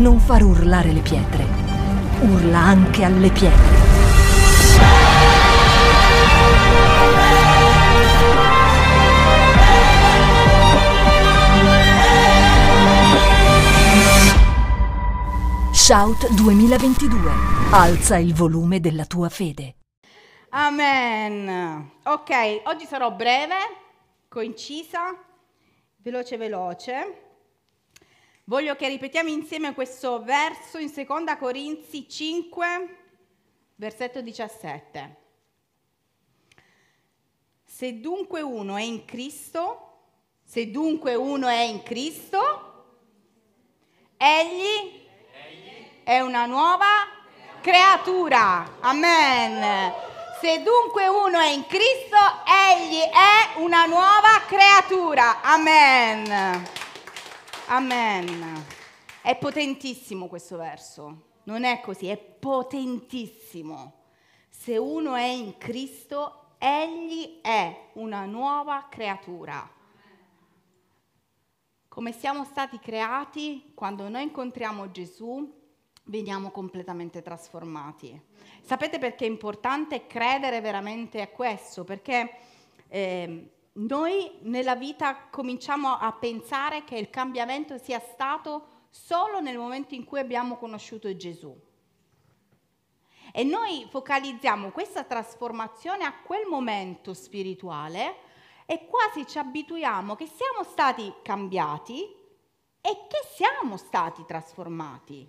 non far urlare le pietre. Urla anche alle pietre. Shout 2022. Alza il volume della tua fede. Amen. Ok, oggi sarò breve, concisa, veloce veloce. Voglio che ripetiamo insieme questo verso in 2 Corinzi 5, versetto 17. Se dunque uno è in Cristo, se dunque uno è in Cristo, egli è una nuova creatura. Amen. Se dunque uno è in Cristo, egli è una nuova creatura. Amen. Amen. È potentissimo questo verso. Non è così, è potentissimo. Se uno è in Cristo, egli è una nuova creatura. Come siamo stati creati quando noi incontriamo Gesù, veniamo completamente trasformati. Sapete perché è importante credere veramente a questo? Perché eh, noi nella vita cominciamo a pensare che il cambiamento sia stato solo nel momento in cui abbiamo conosciuto Gesù. E noi focalizziamo questa trasformazione a quel momento spirituale e quasi ci abituiamo che siamo stati cambiati e che siamo stati trasformati.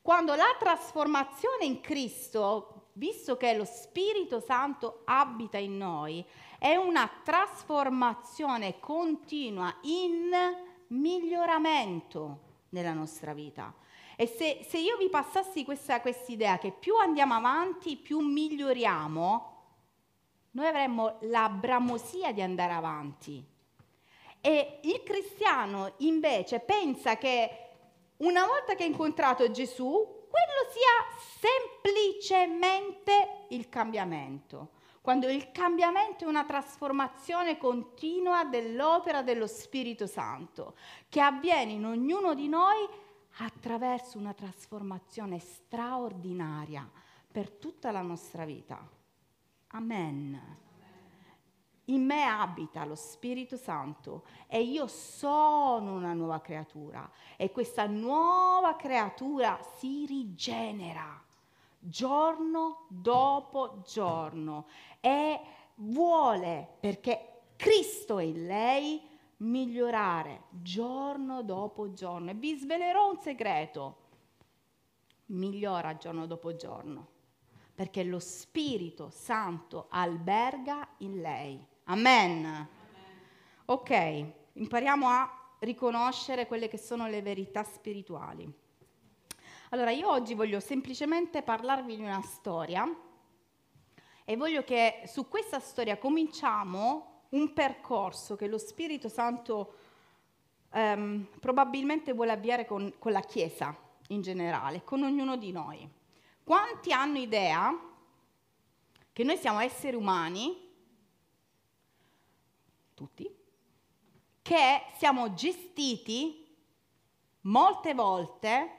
Quando la trasformazione in Cristo, visto che lo Spirito Santo abita in noi, è una trasformazione continua in miglioramento nella nostra vita. E se, se io vi passassi questa idea che più andiamo avanti, più miglioriamo, noi avremmo la bramosia di andare avanti. E il cristiano invece pensa che una volta che hai incontrato Gesù, quello sia semplicemente il cambiamento. Quando il cambiamento è una trasformazione continua dell'opera dello Spirito Santo, che avviene in ognuno di noi attraverso una trasformazione straordinaria per tutta la nostra vita. Amen in me abita lo Spirito Santo e io sono una nuova creatura e questa nuova creatura si rigenera giorno dopo giorno e vuole, perché Cristo è in lei, migliorare giorno dopo giorno. E vi svelerò un segreto, migliora giorno dopo giorno, perché lo Spirito Santo alberga in lei. Amen. Ok, impariamo a riconoscere quelle che sono le verità spirituali. Allora, io oggi voglio semplicemente parlarvi di una storia e voglio che su questa storia cominciamo un percorso che lo Spirito Santo ehm, probabilmente vuole avviare con, con la Chiesa in generale, con ognuno di noi. Quanti hanno idea che noi siamo esseri umani tutti, che siamo gestiti molte volte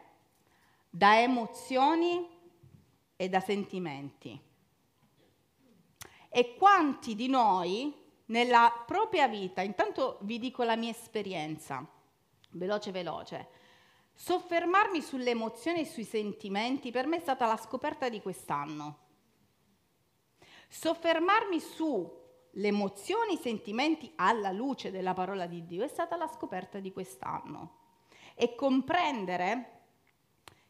da emozioni e da sentimenti. E quanti di noi nella propria vita, intanto vi dico la mia esperienza, veloce veloce, soffermarmi sulle emozioni e sui sentimenti per me è stata la scoperta di quest'anno. Soffermarmi su le emozioni, i sentimenti alla luce della parola di Dio è stata la scoperta di quest'anno. E comprendere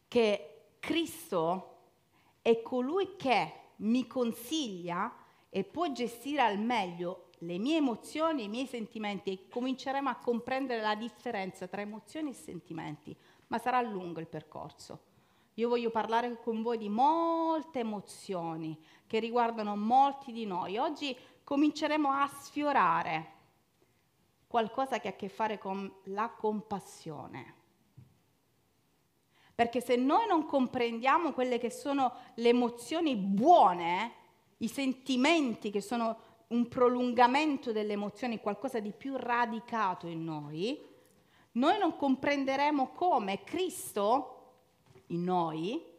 che Cristo è colui che mi consiglia e può gestire al meglio le mie emozioni, i miei sentimenti e cominceremo a comprendere la differenza tra emozioni e sentimenti, ma sarà lungo il percorso. Io voglio parlare con voi di molte emozioni che riguardano molti di noi. Oggi cominceremo a sfiorare qualcosa che ha a che fare con la compassione. Perché se noi non comprendiamo quelle che sono le emozioni buone, i sentimenti che sono un prolungamento delle emozioni, qualcosa di più radicato in noi, noi non comprenderemo come Cristo in noi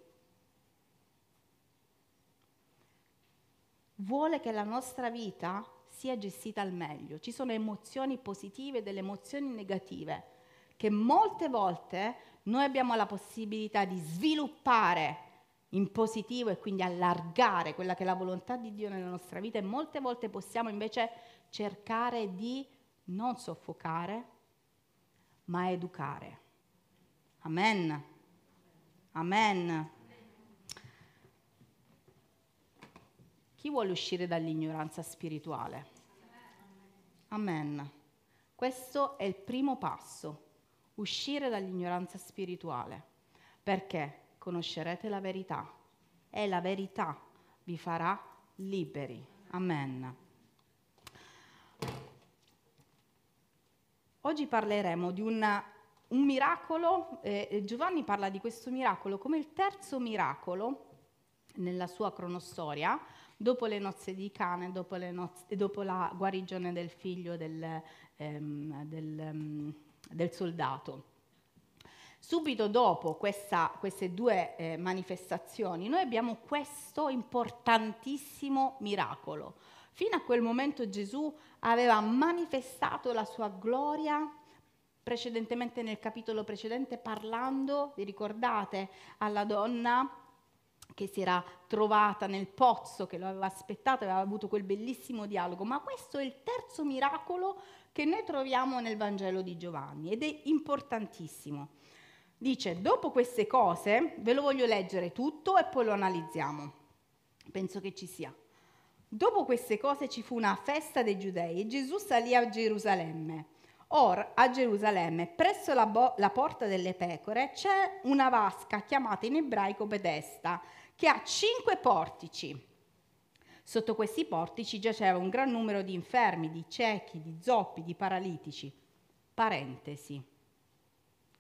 vuole che la nostra vita sia gestita al meglio. Ci sono emozioni positive e delle emozioni negative che molte volte noi abbiamo la possibilità di sviluppare in positivo e quindi allargare quella che è la volontà di Dio nella nostra vita e molte volte possiamo invece cercare di non soffocare, ma educare. Amen. Amen. Chi vuole uscire dall'ignoranza spirituale? Amen. Questo è il primo passo, uscire dall'ignoranza spirituale. Perché? Conoscerete la verità e la verità vi farà liberi. Amen. Oggi parleremo di una, un miracolo, eh, Giovanni parla di questo miracolo come il terzo miracolo nella sua cronostoria, dopo le nozze di Cane, dopo, nozze, dopo la guarigione del figlio del, ehm, del, ehm, del soldato. Subito dopo questa, queste due eh, manifestazioni noi abbiamo questo importantissimo miracolo. Fino a quel momento Gesù aveva manifestato la sua gloria precedentemente nel capitolo precedente parlando, vi ricordate, alla donna che si era trovata nel pozzo, che lo aveva aspettato, aveva avuto quel bellissimo dialogo, ma questo è il terzo miracolo che noi troviamo nel Vangelo di Giovanni ed è importantissimo. Dice, dopo queste cose, ve lo voglio leggere tutto e poi lo analizziamo. Penso che ci sia. Dopo queste cose ci fu una festa dei giudei e Gesù salì a Gerusalemme. Or a Gerusalemme, presso la, bo- la porta delle pecore, c'è una vasca chiamata in ebraico Bedesta, che ha cinque portici. Sotto questi portici giaceva un gran numero di infermi, di ciechi, di zoppi, di paralitici. Parentesi.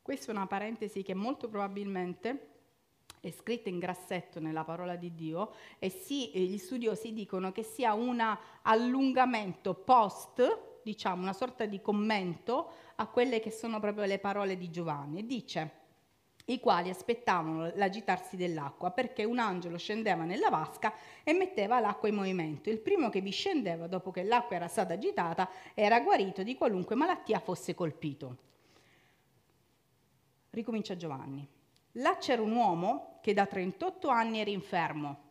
Questa è una parentesi che molto probabilmente è scritta in grassetto nella parola di Dio e sì, gli studiosi dicono che sia un allungamento post, diciamo una sorta di commento a quelle che sono proprio le parole di Giovanni. Dice i quali aspettavano l'agitarsi dell'acqua perché un angelo scendeva nella vasca e metteva l'acqua in movimento. Il primo che vi scendeva dopo che l'acqua era stata agitata era guarito di qualunque malattia fosse colpito. Ricomincia Giovanni. Là c'era un uomo che da 38 anni era infermo.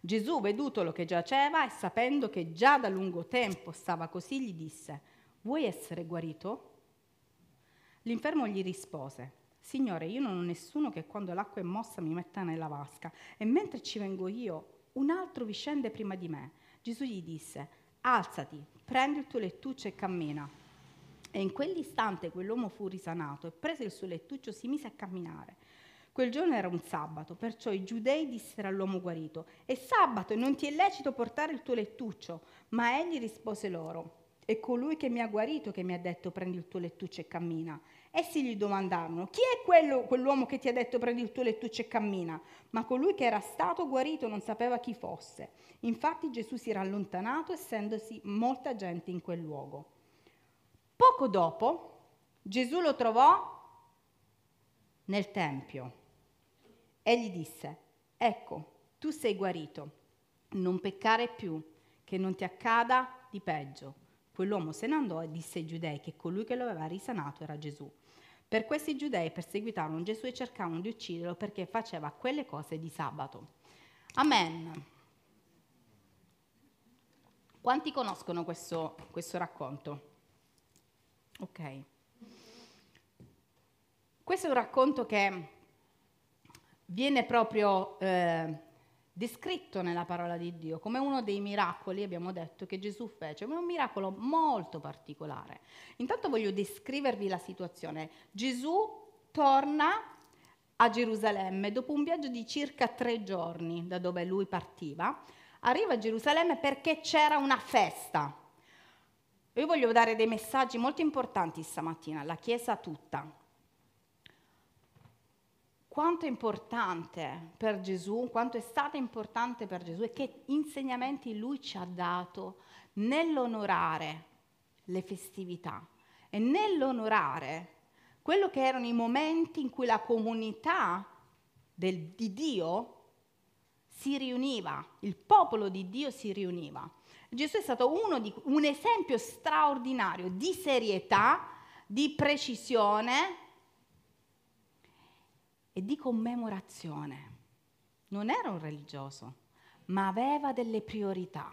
Gesù, vedutolo che giaceva e sapendo che già da lungo tempo stava così, gli disse, vuoi essere guarito? L'infermo gli rispose, Signore, io non ho nessuno che quando l'acqua è mossa mi metta nella vasca e mentre ci vengo io, un altro vi scende prima di me. Gesù gli disse, alzati, prendi il tuo lettuccio e cammina. E in quell'istante quell'uomo fu risanato e prese il suo lettuccio si mise a camminare. Quel giorno era un sabato, perciò i giudei dissero all'uomo guarito, è sabato e non ti è lecito portare il tuo lettuccio. Ma egli rispose loro, è colui che mi ha guarito che mi ha detto prendi il tuo lettuccio e cammina. Essi gli domandarono, chi è quello, quell'uomo che ti ha detto prendi il tuo lettuccio e cammina? Ma colui che era stato guarito non sapeva chi fosse. Infatti Gesù si era allontanato essendosi molta gente in quel luogo. Poco dopo Gesù lo trovò nel Tempio e gli disse, ecco, tu sei guarito, non peccare più, che non ti accada di peggio. Quell'uomo se ne andò e disse ai giudei che colui che lo aveva risanato era Gesù. Per questi giudei perseguitarono Gesù e cercavano di ucciderlo perché faceva quelle cose di sabato. Amen. Quanti conoscono questo, questo racconto? Ok. Questo è un racconto che viene proprio eh, descritto nella parola di Dio come uno dei miracoli, abbiamo detto, che Gesù fece, ma è un miracolo molto particolare. Intanto voglio descrivervi la situazione. Gesù torna a Gerusalemme dopo un viaggio di circa tre giorni da dove lui partiva, arriva a Gerusalemme perché c'era una festa. Io voglio dare dei messaggi molto importanti stamattina alla Chiesa tutta quanto è importante per Gesù, quanto è stato importante per Gesù e che insegnamenti lui ci ha dato nell'onorare le festività e nell'onorare quello che erano i momenti in cui la comunità del, di Dio si riuniva, il popolo di Dio si riuniva. Gesù è stato di, un esempio straordinario di serietà, di precisione e di commemorazione. Non era un religioso, ma aveva delle priorità.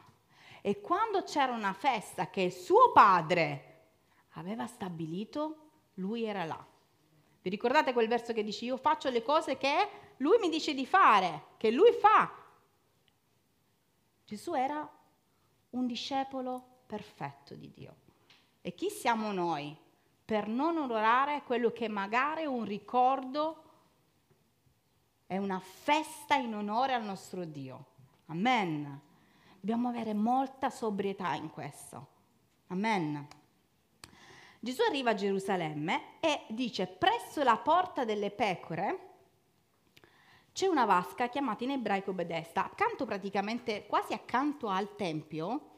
E quando c'era una festa che suo padre aveva stabilito, lui era là. Vi ricordate quel verso che dice io faccio le cose che lui mi dice di fare, che lui fa. Gesù era un discepolo perfetto di Dio. E chi siamo noi per non onorare quello che magari è un ricordo, è una festa in onore al nostro Dio? Amen. Dobbiamo avere molta sobrietà in questo. Amen. Gesù arriva a Gerusalemme e dice, presso la porta delle pecore c'è una vasca chiamata in ebraico Bedesta, accanto praticamente, quasi accanto al Tempio,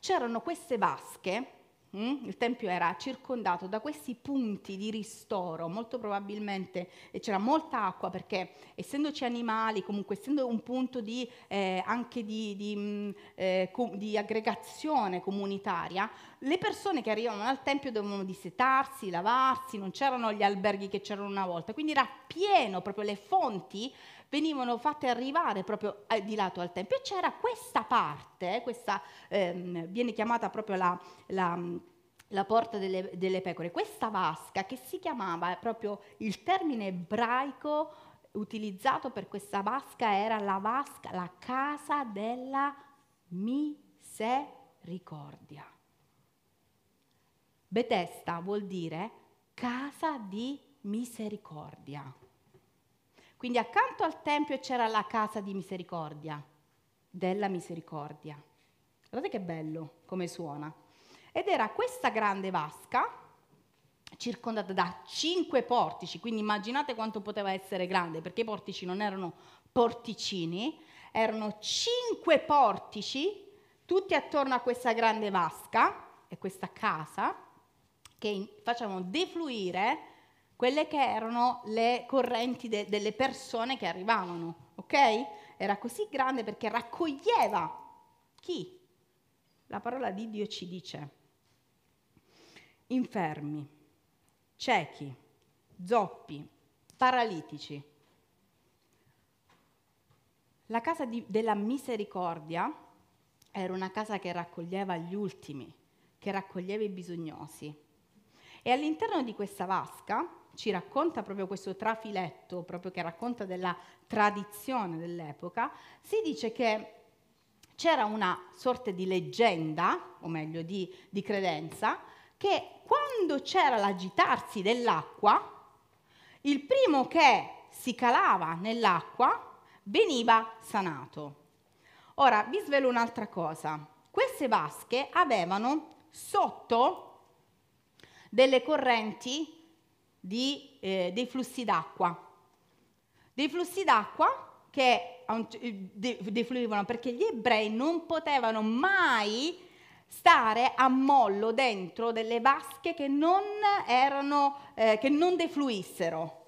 c'erano queste vasche? Il Tempio era circondato da questi punti di ristoro, molto probabilmente c'era molta acqua perché essendoci animali, comunque essendo un punto di, eh, anche di, di, mm, eh, di, aggregazione comunitaria, le persone che arrivavano al Tempio dovevano dissetarsi, lavarsi, non c'erano gli alberghi che c'erano una volta, quindi era pieno, proprio le fonti venivano fatte arrivare proprio eh, di lato al Tempio e c'era questa parte, questa ehm, viene chiamata proprio la, la la porta delle, delle, pecore, questa vasca che si chiamava proprio il termine ebraico utilizzato per questa vasca era la vasca, la casa della misericordia. Betesta vuol dire casa di misericordia. Quindi accanto al Tempio c'era la casa di misericordia, della misericordia. Guardate che bello come suona. Ed era questa grande vasca, circondata da cinque portici, quindi immaginate quanto poteva essere grande, perché i portici non erano porticini, erano cinque portici, tutti attorno a questa grande vasca e questa casa, che facevano defluire quelle che erano le correnti de- delle persone che arrivavano, ok? Era così grande perché raccoglieva chi? La parola di Dio ci dice infermi, ciechi, zoppi, paralitici. La casa di, della misericordia era una casa che raccoglieva gli ultimi, che raccoglieva i bisognosi. E all'interno di questa vasca ci racconta proprio questo trafiletto, proprio che racconta della tradizione dell'epoca, si dice che c'era una sorta di leggenda, o meglio di, di credenza, che quando c'era l'agitarsi dell'acqua, il primo che si calava nell'acqua veniva sanato. Ora vi svelo un'altra cosa. Queste vasche avevano sotto delle correnti di, eh, dei flussi d'acqua. Dei flussi d'acqua che eh, defluivano perché gli ebrei non potevano mai stare a mollo dentro delle vasche che non, erano, eh, che non defluissero.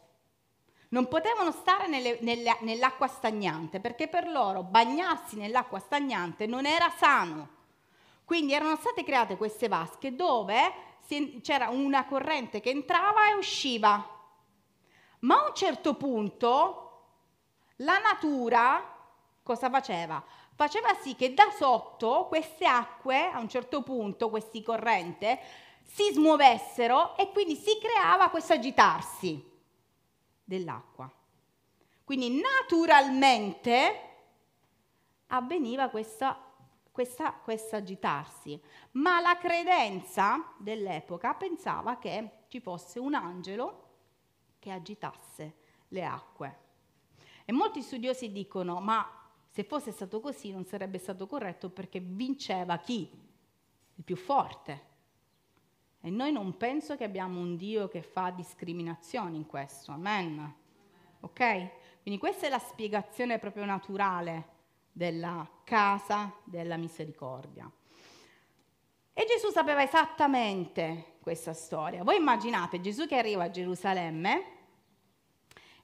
Non potevano stare nelle, nelle, nell'acqua stagnante perché per loro bagnarsi nell'acqua stagnante non era sano. Quindi erano state create queste vasche dove c'era una corrente che entrava e usciva. Ma a un certo punto la natura cosa faceva? Faceva sì che da sotto queste acque, a un certo punto, questi corrente, si smuovessero e quindi si creava questo agitarsi dell'acqua. Quindi naturalmente avveniva questa questa, questo agitarsi. Ma la credenza dell'epoca pensava che ci fosse un angelo che agitasse le acque. E molti studiosi dicono, ma se fosse stato così non sarebbe stato corretto perché vinceva chi? Il più forte. E noi non penso che abbiamo un Dio che fa discriminazioni in questo, amen. Ok? Quindi questa è la spiegazione proprio naturale della casa della misericordia. E Gesù sapeva esattamente questa storia. Voi immaginate Gesù che arriva a Gerusalemme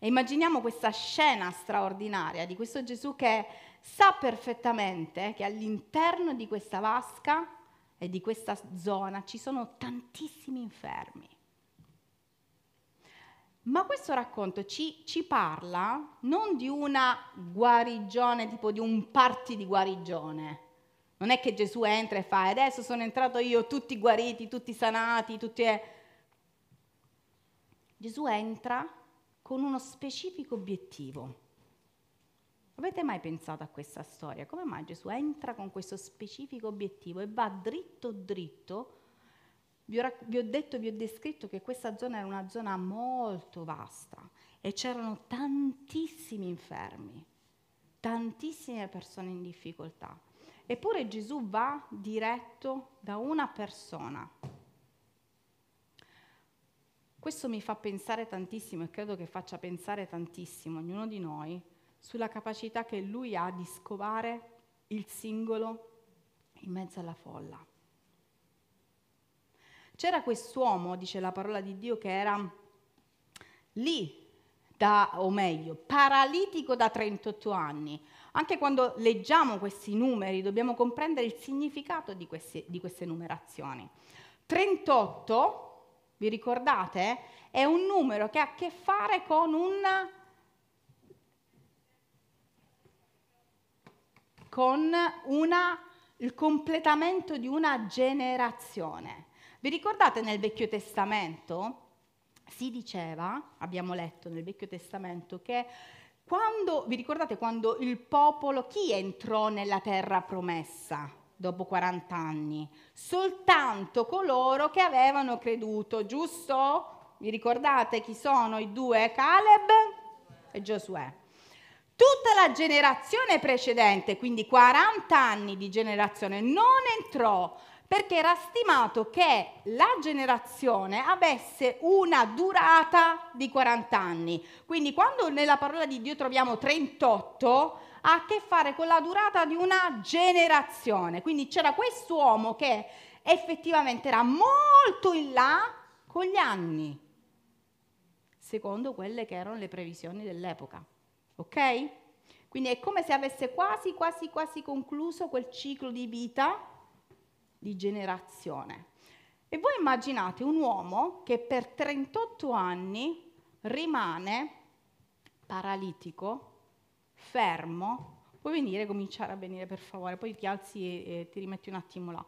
e immaginiamo questa scena straordinaria di questo Gesù che sa perfettamente che all'interno di questa vasca e di questa zona ci sono tantissimi infermi. Ma questo racconto ci, ci, parla non di una guarigione, tipo di un party di guarigione. Non è che Gesù entra e fa, adesso sono entrato io, tutti guariti, tutti sanati, tutti... Gesù entra con uno specifico obiettivo. Avete mai pensato a questa storia? Come mai Gesù entra con questo specifico obiettivo e va dritto dritto? Vi ho, vi ho detto, vi ho descritto che questa zona era una zona molto vasta e c'erano tantissimi infermi, tantissime persone in difficoltà. Eppure Gesù va diretto da una persona, questo mi fa pensare tantissimo e credo che faccia pensare tantissimo ognuno di noi sulla capacità che lui ha di scovare il singolo in mezzo alla folla. C'era quest'uomo, dice la parola di Dio, che era lì, da, o meglio, paralitico da 38 anni. Anche quando leggiamo questi numeri dobbiamo comprendere il significato di, questi, di queste numerazioni. 38 vi ricordate? È un numero che ha a che fare con un con una, il completamento di una generazione. Vi ricordate nel Vecchio Testamento? Si diceva, abbiamo letto nel Vecchio Testamento, che quando, vi ricordate quando il popolo, chi entrò nella terra promessa? dopo 40 anni, soltanto coloro che avevano creduto, giusto? Vi ricordate chi sono i due? Caleb e Giosuè. Tutta la generazione precedente, quindi 40 anni di generazione, non entrò perché era stimato che la generazione avesse una durata di 40 anni. Quindi quando nella parola di Dio troviamo 38, ha a che fare con la durata di una generazione. Quindi c'era quest'uomo che effettivamente era molto in là con gli anni, secondo quelle che erano le previsioni dell'epoca. Ok? Quindi è come se avesse quasi, quasi, quasi concluso quel ciclo di vita di generazione. E voi immaginate un uomo che per 38 anni rimane paralitico, fermo, puoi venire, cominciare a venire per favore, poi ti alzi e, e ti rimetti un attimo là.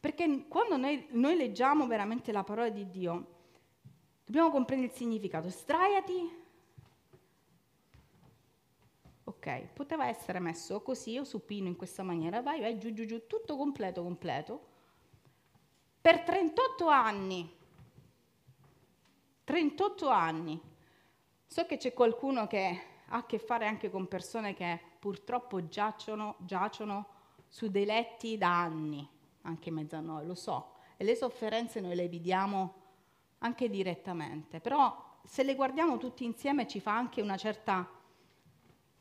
Perché quando noi, noi, leggiamo veramente la parola di Dio, dobbiamo comprendere il significato. Sdraiati. Ok, poteva essere messo così o supino in questa maniera. Vai, vai, giù, giù, giù, tutto completo, completo. Per 38 anni. 38 anni. So che c'è qualcuno che ha a che fare anche con persone che purtroppo giacciono, giacciono su dei letti da anni, anche in mezzo a noi, lo so, e le sofferenze noi le vediamo anche direttamente, però se le guardiamo tutti insieme ci fa anche una certa,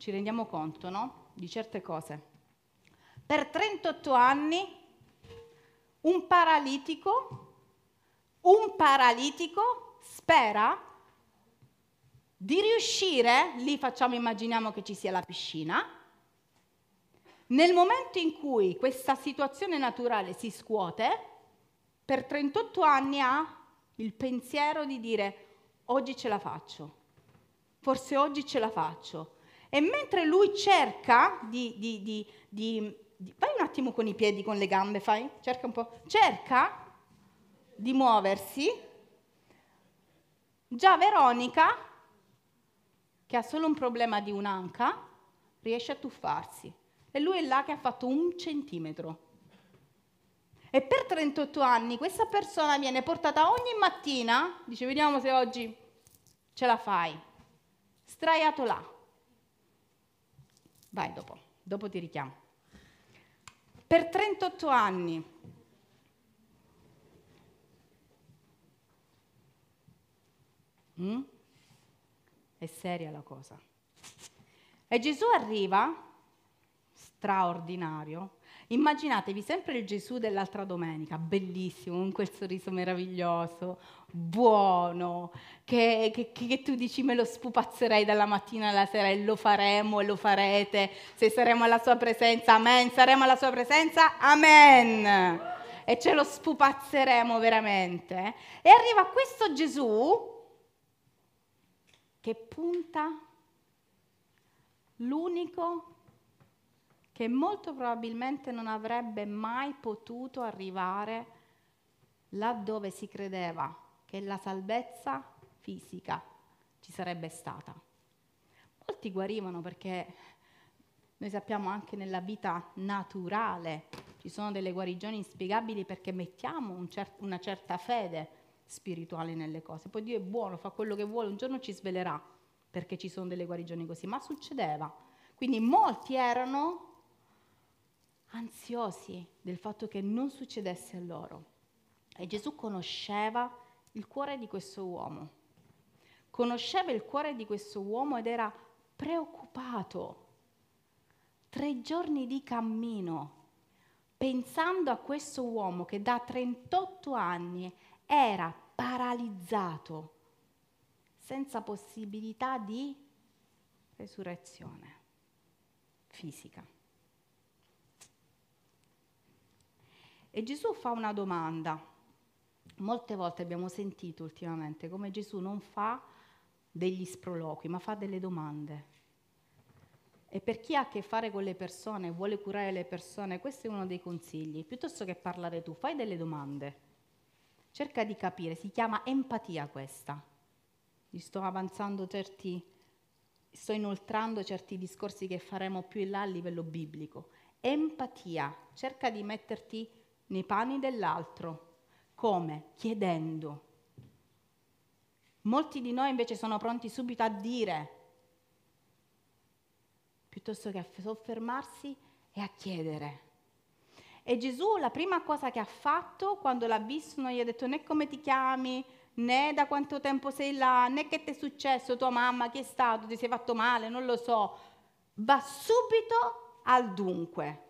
ci rendiamo conto, no? Di certe cose. Per 38 anni un paralitico, un paralitico spera di riuscire, lì facciamo, immaginiamo che ci sia la piscina, nel momento in cui questa situazione naturale si scuote, per 38 anni ha il pensiero di dire oggi ce la faccio, forse oggi ce la faccio. E mentre lui cerca di, di, di, di Vai un attimo con i piedi, con le gambe, fai, cerca un po', cerca di muoversi. Già Veronica che ha solo un problema di un'anca, riesce a tuffarsi. E lui è là che ha fatto un centimetro. E per 38 anni questa persona viene portata ogni mattina, dice vediamo se oggi ce la fai, straiato là. Vai dopo, dopo ti richiamo. Per 38 anni mm? È seria la cosa. E Gesù arriva, straordinario, Immaginatevi sempre il Gesù dell'altra domenica, bellissimo, con quel sorriso meraviglioso, buono, che, che, che, tu dici me lo spupazzerei dalla mattina alla sera e lo faremo e lo farete, se saremo alla sua presenza, amen, saremo alla sua presenza, amen. E ce lo spupazzeremo veramente. E arriva questo Gesù che punta l'unico che molto probabilmente non avrebbe mai potuto arrivare laddove si credeva che la salvezza fisica ci sarebbe stata. Molti guarivano perché noi sappiamo anche nella vita naturale ci sono delle guarigioni inspiegabili perché mettiamo un cer- una certa fede spirituale nelle cose. Poi Dio è buono, fa quello che vuole, un giorno ci svelerà perché ci sono delle guarigioni così, ma succedeva. Quindi molti erano ansiosi del fatto che non succedesse a loro. E Gesù conosceva il cuore di questo uomo. Conosceva il cuore di questo uomo ed era preoccupato. Tre giorni di cammino, pensando a questo uomo che da 38 anni era paralizzato, senza possibilità di resurrezione fisica. E Gesù fa una domanda. Molte volte abbiamo sentito ultimamente come Gesù non fa degli sproloqui, ma fa delle domande. E per chi ha a che fare con le persone, vuole curare le persone, questo è uno dei consigli. Piuttosto che parlare tu, fai delle domande. Cerca di capire, si chiama empatia questa. Gli sto avanzando certi, sto inoltrando certi discorsi che faremo più in là a livello biblico. Empatia, cerca di metterti nei panni dell'altro. Come? Chiedendo. Molti di noi invece sono pronti subito a dire, piuttosto che a soffermarsi e a chiedere. E Gesù la prima cosa che ha fatto quando l'ha visto non gli ha detto né come ti chiami, né da quanto tempo sei là, né che ti è successo, tua mamma, chi è stato, ti sei fatto male, non lo so. Va subito al dunque.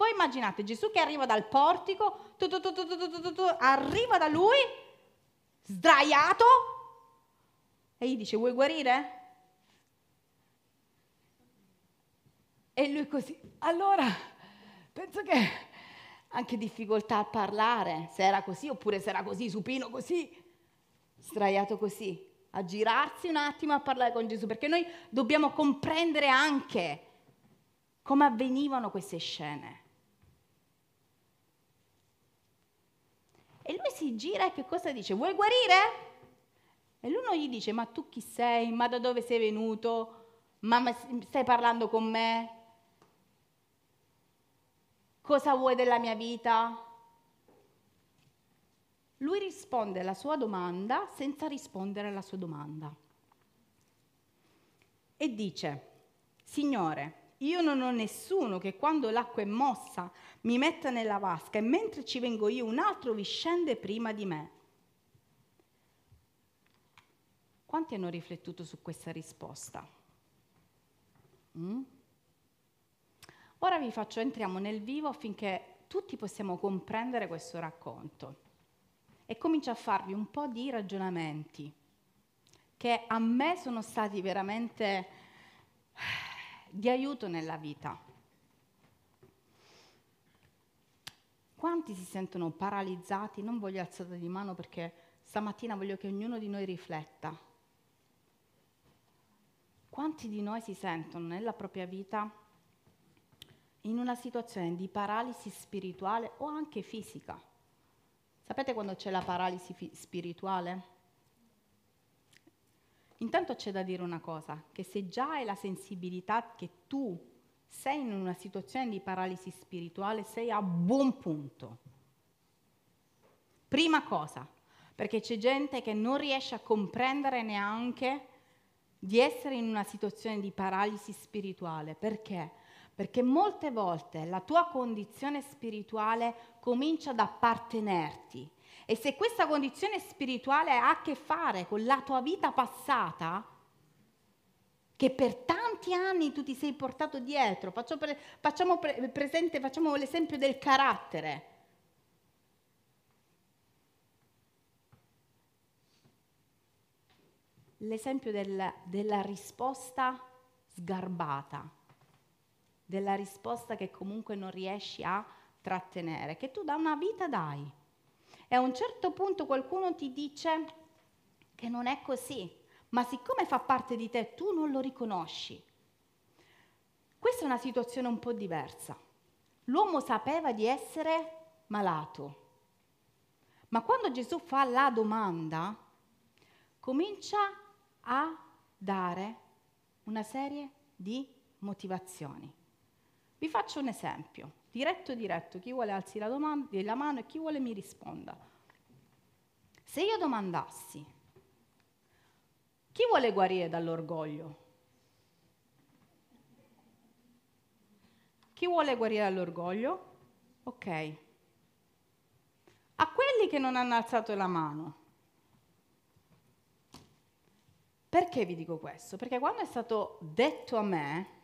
Poi immaginate Gesù che arriva dal portico, tu, tu, tu, arriva da lui, sdraiato, e gli dice, vuoi guarire? E lui così, allora, penso che anche difficoltà a parlare, se era così oppure se era così, supino così, sdraiato così, a girarsi un attimo a parlare con Gesù, perché noi dobbiamo comprendere anche come avvenivano queste scene. E lui si gira e che cosa dice? Vuoi guarire? E lui non gli dice, ma tu chi sei? Ma da dove sei venuto? Ma stai parlando con me? Cosa vuoi della mia vita? Lui risponde alla sua domanda senza rispondere alla sua domanda. E dice, Signore, io non ho nessuno che quando l'acqua è mossa mi metta nella vasca e mentre ci vengo io un altro vi scende prima di me. Quanti hanno riflettuto su questa risposta? Mm? Ora vi faccio, entriamo nel vivo affinché tutti possiamo comprendere questo racconto e comincio a farvi un po' di ragionamenti che a me sono stati veramente di aiuto nella vita. Quanti si sentono paralizzati? Non voglio alzare di mano perché stamattina voglio che ognuno di noi rifletta. Quanti di noi si sentono nella propria vita in una situazione di paralisi spirituale o anche fisica? Sapete quando c'è la paralisi fi- spirituale? Intanto c'è da dire una cosa, che se già hai la sensibilità che tu sei in una situazione di paralisi spirituale, sei a buon punto. Prima cosa, perché c'è gente che non riesce a comprendere neanche di essere in una situazione di paralisi spirituale. Perché? Perché molte volte la tua condizione spirituale comincia ad appartenerti e se questa condizione spirituale ha a che fare con la tua vita passata, che per quanti anni tu ti sei portato dietro? Faccio pre- facciamo pre- presente, facciamo l'esempio del carattere. L'esempio del, della risposta sgarbata, della risposta che comunque non riesci a trattenere, che tu da una vita dai. E a un certo punto qualcuno ti dice che non è così, ma siccome fa parte di te tu non lo riconosci. Questa è una situazione un po' diversa. L'uomo sapeva di essere malato, ma quando Gesù fa la domanda, comincia a dare una serie di motivazioni. Vi faccio un esempio, diretto diretto, chi vuole alzi la, domanda, la mano e chi vuole mi risponda. Se io domandassi, chi vuole guarire dall'orgoglio? Chi vuole guarire dall'orgoglio? Ok. A quelli che non hanno alzato la mano. Perché vi dico questo? Perché quando è stato detto a me,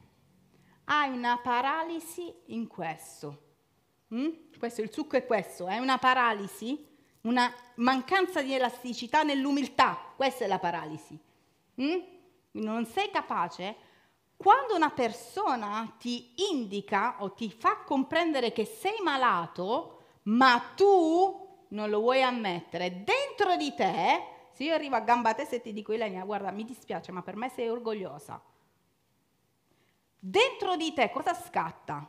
hai una paralisi in questo. Mm? Questo, il succo è questo, è una paralisi, una mancanza di elasticità nell'umiltà, questa è la paralisi. Mm? Non sei capace quando una persona ti indica o ti fa comprendere che sei malato, ma tu non lo vuoi ammettere, dentro di te, se io arrivo a gamba testa e ti dico Ilenia, guarda, mi dispiace, ma per me sei orgogliosa. Dentro di te cosa scatta?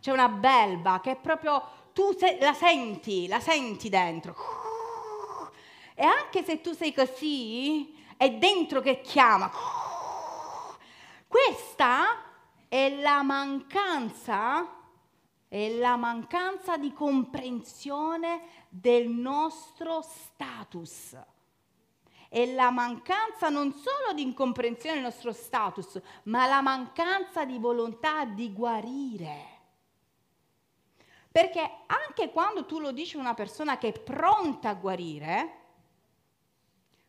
C'è una belva che è proprio, tu se, la senti, la senti dentro e anche se tu sei così, è dentro che chiama. Questa è la mancanza, è la mancanza di comprensione del nostro status. È la mancanza non solo di incomprensione del nostro status, ma la mancanza di volontà di guarire. Perché anche quando tu lo dici a una persona che è pronta a guarire,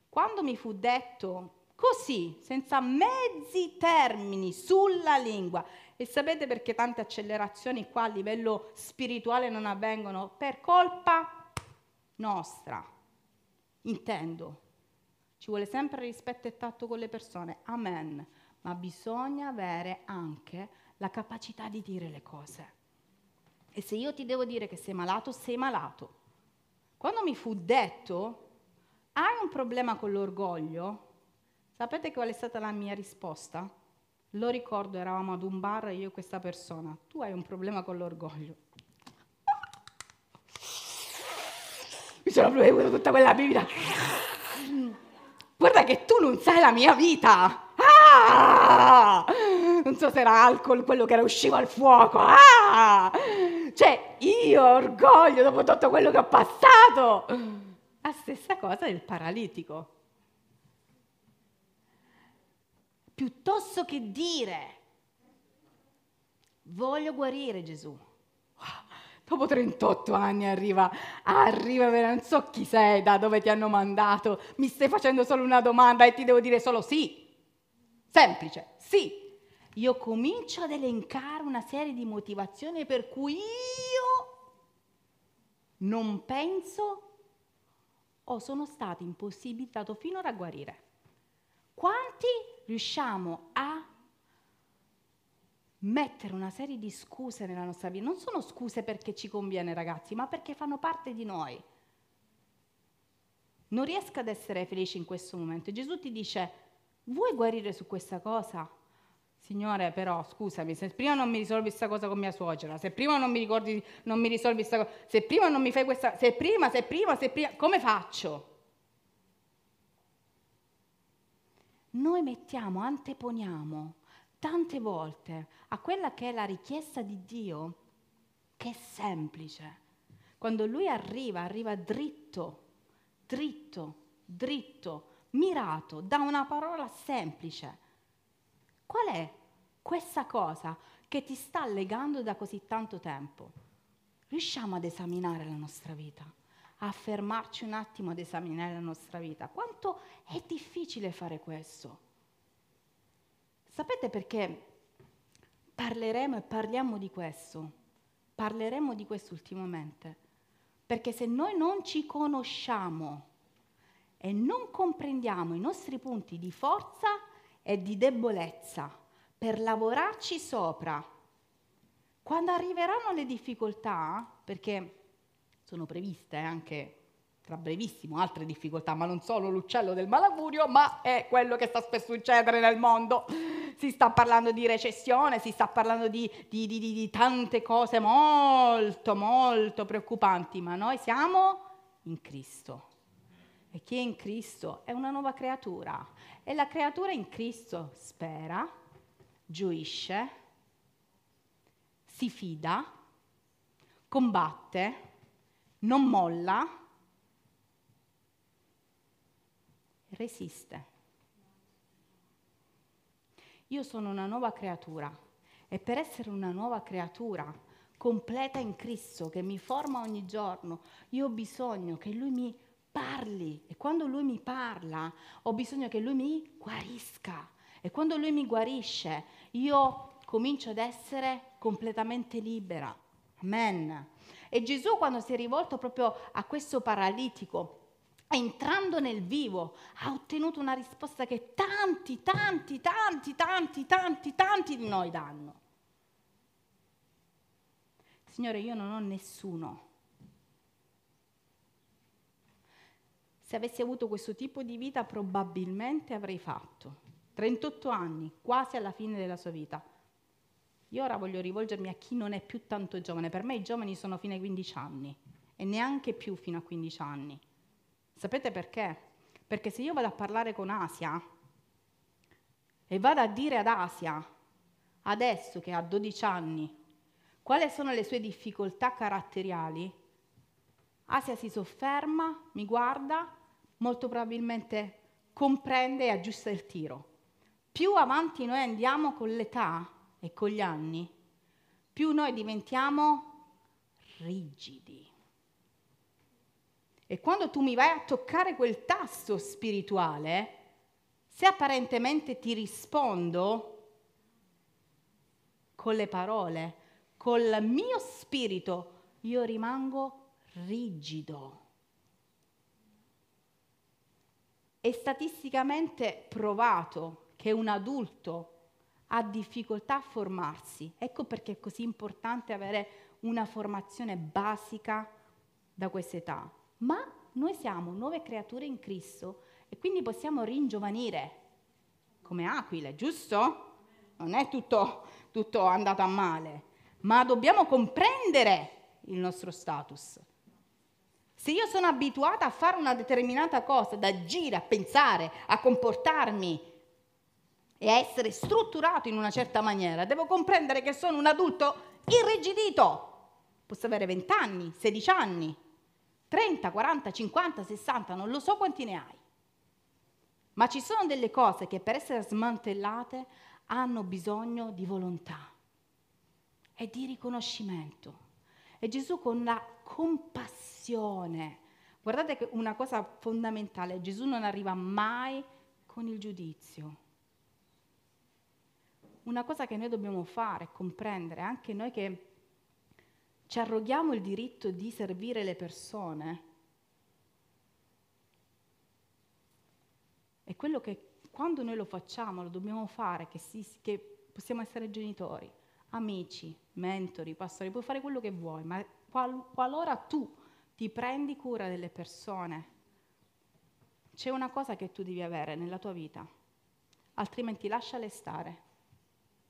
quando mi fu detto così, senza mezzi termini, sulla lingua, e sapete perché tante accelerazioni qua a livello spirituale non avvengono? Per colpa nostra, intendo. Ci vuole sempre rispetto e tatto con le persone, amen, ma bisogna avere anche la capacità di dire le cose. E se io ti devo dire che sei malato, sei malato. Quando mi fu detto, hai un problema con l'orgoglio? Sapete qual è stata la mia risposta? Lo ricordo, eravamo ad un bar io e questa persona. Tu hai un problema con l'orgoglio. Mi sono bevuto tutta quella bibita. Guarda che tu non sai la mia vita. Ah! Non so se era alcol quello che era uscito al fuoco. Ah! Cioè, io orgoglio dopo tutto quello che ho passato. La stessa cosa del paralitico. Piuttosto che dire, voglio guarire Gesù. Dopo 38 anni arriva, arriva, non so chi sei, da dove ti hanno mandato, mi stai facendo solo una domanda e ti devo dire solo sì. Semplice, sì. Io comincio ad elencare una serie di motivazioni per cui io non penso o sono stato impossibilitato finora a guarire. Quanti riusciamo a mettere una serie di scuse nella nostra vita? Non sono scuse perché ci conviene ragazzi, ma perché fanno parte di noi. Non riesco ad essere felice in questo momento. Gesù ti dice, vuoi guarire su questa cosa? Signore, però, scusami, se prima non mi risolvi questa cosa con mia suocera, se prima non mi ricordi, non mi risolvi questa cosa, se prima non mi fai questa, se prima, se prima, se prima, come faccio? Noi mettiamo, anteponiamo tante volte a quella che è la richiesta di Dio, che è semplice. Quando Lui arriva, arriva dritto, dritto, dritto, mirato, da una parola semplice Qual è questa cosa che ti sta legando da così tanto tempo? Riusciamo ad esaminare la nostra vita, a fermarci un attimo ad esaminare la nostra vita. Quanto è difficile fare questo? Sapete perché parleremo e parliamo di questo? Parleremo di questo ultimamente. Perché se noi non ci conosciamo e non comprendiamo i nostri punti di forza e di debolezza per lavorarci sopra, quando arriveranno le difficoltà, perché sono previste anche tra brevissimo altre difficoltà, ma non solo l'uccello del malaugurio, ma è quello che sta spesso succedere nel mondo. Si sta parlando di recessione, si sta parlando di, di, di, di tante cose molto, molto preoccupanti, ma noi siamo in Cristo. E chi è in Cristo è una nuova creatura. E la creatura in Cristo spera, gioisce, si fida, combatte, non molla, resiste. Io sono una nuova creatura e per essere una nuova creatura completa in Cristo che mi forma ogni giorno, io ho bisogno che Lui mi parli e quando Lui mi parla ho bisogno che Lui mi guarisca e quando Lui mi guarisce io comincio ad essere completamente libera. Amen. E Gesù quando si è rivolto proprio a questo paralitico, entrando nel vivo, ha ottenuto una risposta che tanti, tanti, tanti, tanti, tanti, tanti di noi danno. Signore, io non ho nessuno. Se avessi avuto questo tipo di vita probabilmente avrei fatto. 38 anni, quasi alla fine della sua vita io ora voglio rivolgermi a chi non è più tanto giovane. Per me i giovani sono fino ai 15 anni e neanche più fino a 15 anni. Sapete perché? Perché se io vado a parlare con Asia e vado a dire ad Asia, adesso che ha 12 anni, quali sono le sue difficoltà caratteriali, Asia si sofferma, mi guarda, molto probabilmente comprende e aggiusta il tiro. Più avanti noi andiamo con l'età, e con gli anni, più noi diventiamo rigidi. E quando tu mi vai a toccare quel tasto spirituale, se apparentemente ti rispondo con le parole, col mio spirito, io rimango rigido. È statisticamente provato che un adulto ha difficoltà a formarsi. Ecco perché è così importante avere una formazione basica da questa età. Ma noi siamo nuove creature in Cristo e quindi possiamo ringiovanire come aquile, giusto? Non è tutto, tutto andato a male, ma dobbiamo comprendere il nostro status. Se io sono abituata a fare una determinata cosa, ad agire, a pensare, a comportarmi e a essere strutturato in una certa maniera, devo comprendere che sono un adulto irrigidito. Posso avere 20 anni, 16 anni, 30, 40, 50, 60, non lo so quanti ne hai. Ma ci sono delle cose che per essere smantellate hanno bisogno di volontà e di riconoscimento. E Gesù con la compassione, guardate che una cosa fondamentale, Gesù non arriva mai con il giudizio una cosa che noi dobbiamo fare, comprendere, anche noi che ci arroghiamo il diritto di servire le persone, è quello che quando noi lo facciamo lo dobbiamo fare, che, si, che possiamo essere genitori, amici, mentori, pastori, puoi fare quello che vuoi, ma qual, qualora tu ti prendi cura delle persone, c'è una cosa che tu devi avere nella tua vita, altrimenti lasciale stare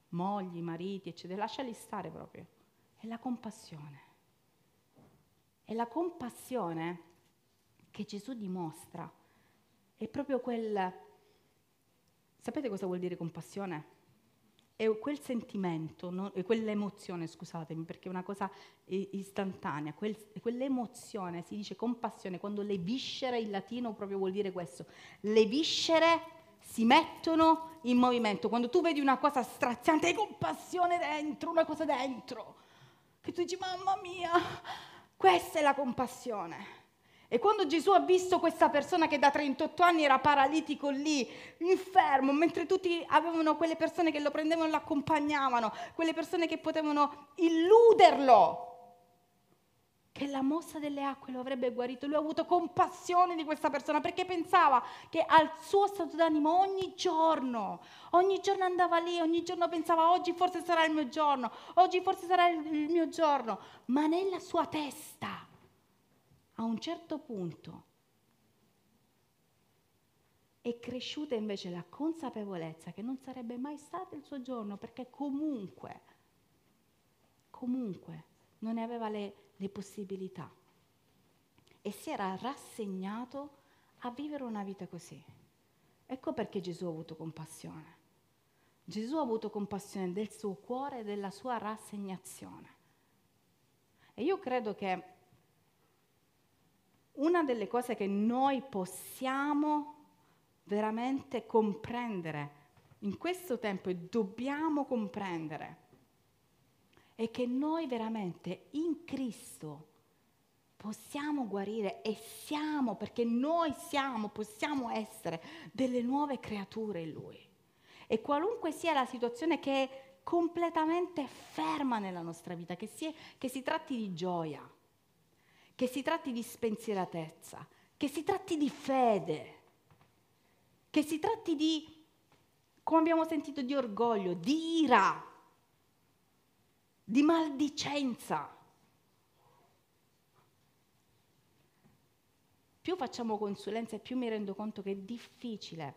mogli, mariti, eccetera, lasciali stare proprio. È la compassione. È la compassione che Gesù dimostra. È proprio quel... Sapete cosa vuol dire compassione? È quel sentimento, no? è quell'emozione, scusatemi, perché è una cosa istantanea, quel, quell'emozione, si dice compassione, quando le viscere, in latino proprio vuol dire questo, le viscere si mettono in movimento. Quando tu vedi una cosa straziante, hai compassione dentro, una cosa dentro, che tu dici, mamma mia, questa è la compassione. E quando Gesù ha visto questa persona che da 38 anni era paralitico lì, infermo, mentre tutti avevano quelle persone che lo prendevano e lo accompagnavano, quelle persone che potevano illuderlo, che la mossa delle acque lo avrebbe guarito, lui ha avuto compassione di questa persona perché pensava che al suo stato d'animo ogni giorno, ogni giorno andava lì, ogni giorno pensava oggi forse sarà il mio giorno, oggi forse sarà il mio giorno, ma nella sua testa a un certo punto è cresciuta invece la consapevolezza che non sarebbe mai stato il suo giorno perché comunque, comunque non ne aveva le, le possibilità e si era rassegnato a vivere una vita così. Ecco perché Gesù ha avuto compassione. Gesù ha avuto compassione del suo cuore e della sua rassegnazione. E io credo che una delle cose che noi possiamo veramente comprendere in questo tempo e dobbiamo comprendere è che noi veramente in Cristo possiamo guarire e siamo, perché noi siamo, possiamo essere delle nuove creature in Lui. E qualunque sia la situazione che è completamente ferma nella nostra vita, che si, che si tratti di gioia, che si tratti di spensieratezza, che si tratti di fede, che si tratti di, come abbiamo sentito, di orgoglio, di ira, di maldicenza. Più facciamo consulenza e più mi rendo conto che è difficile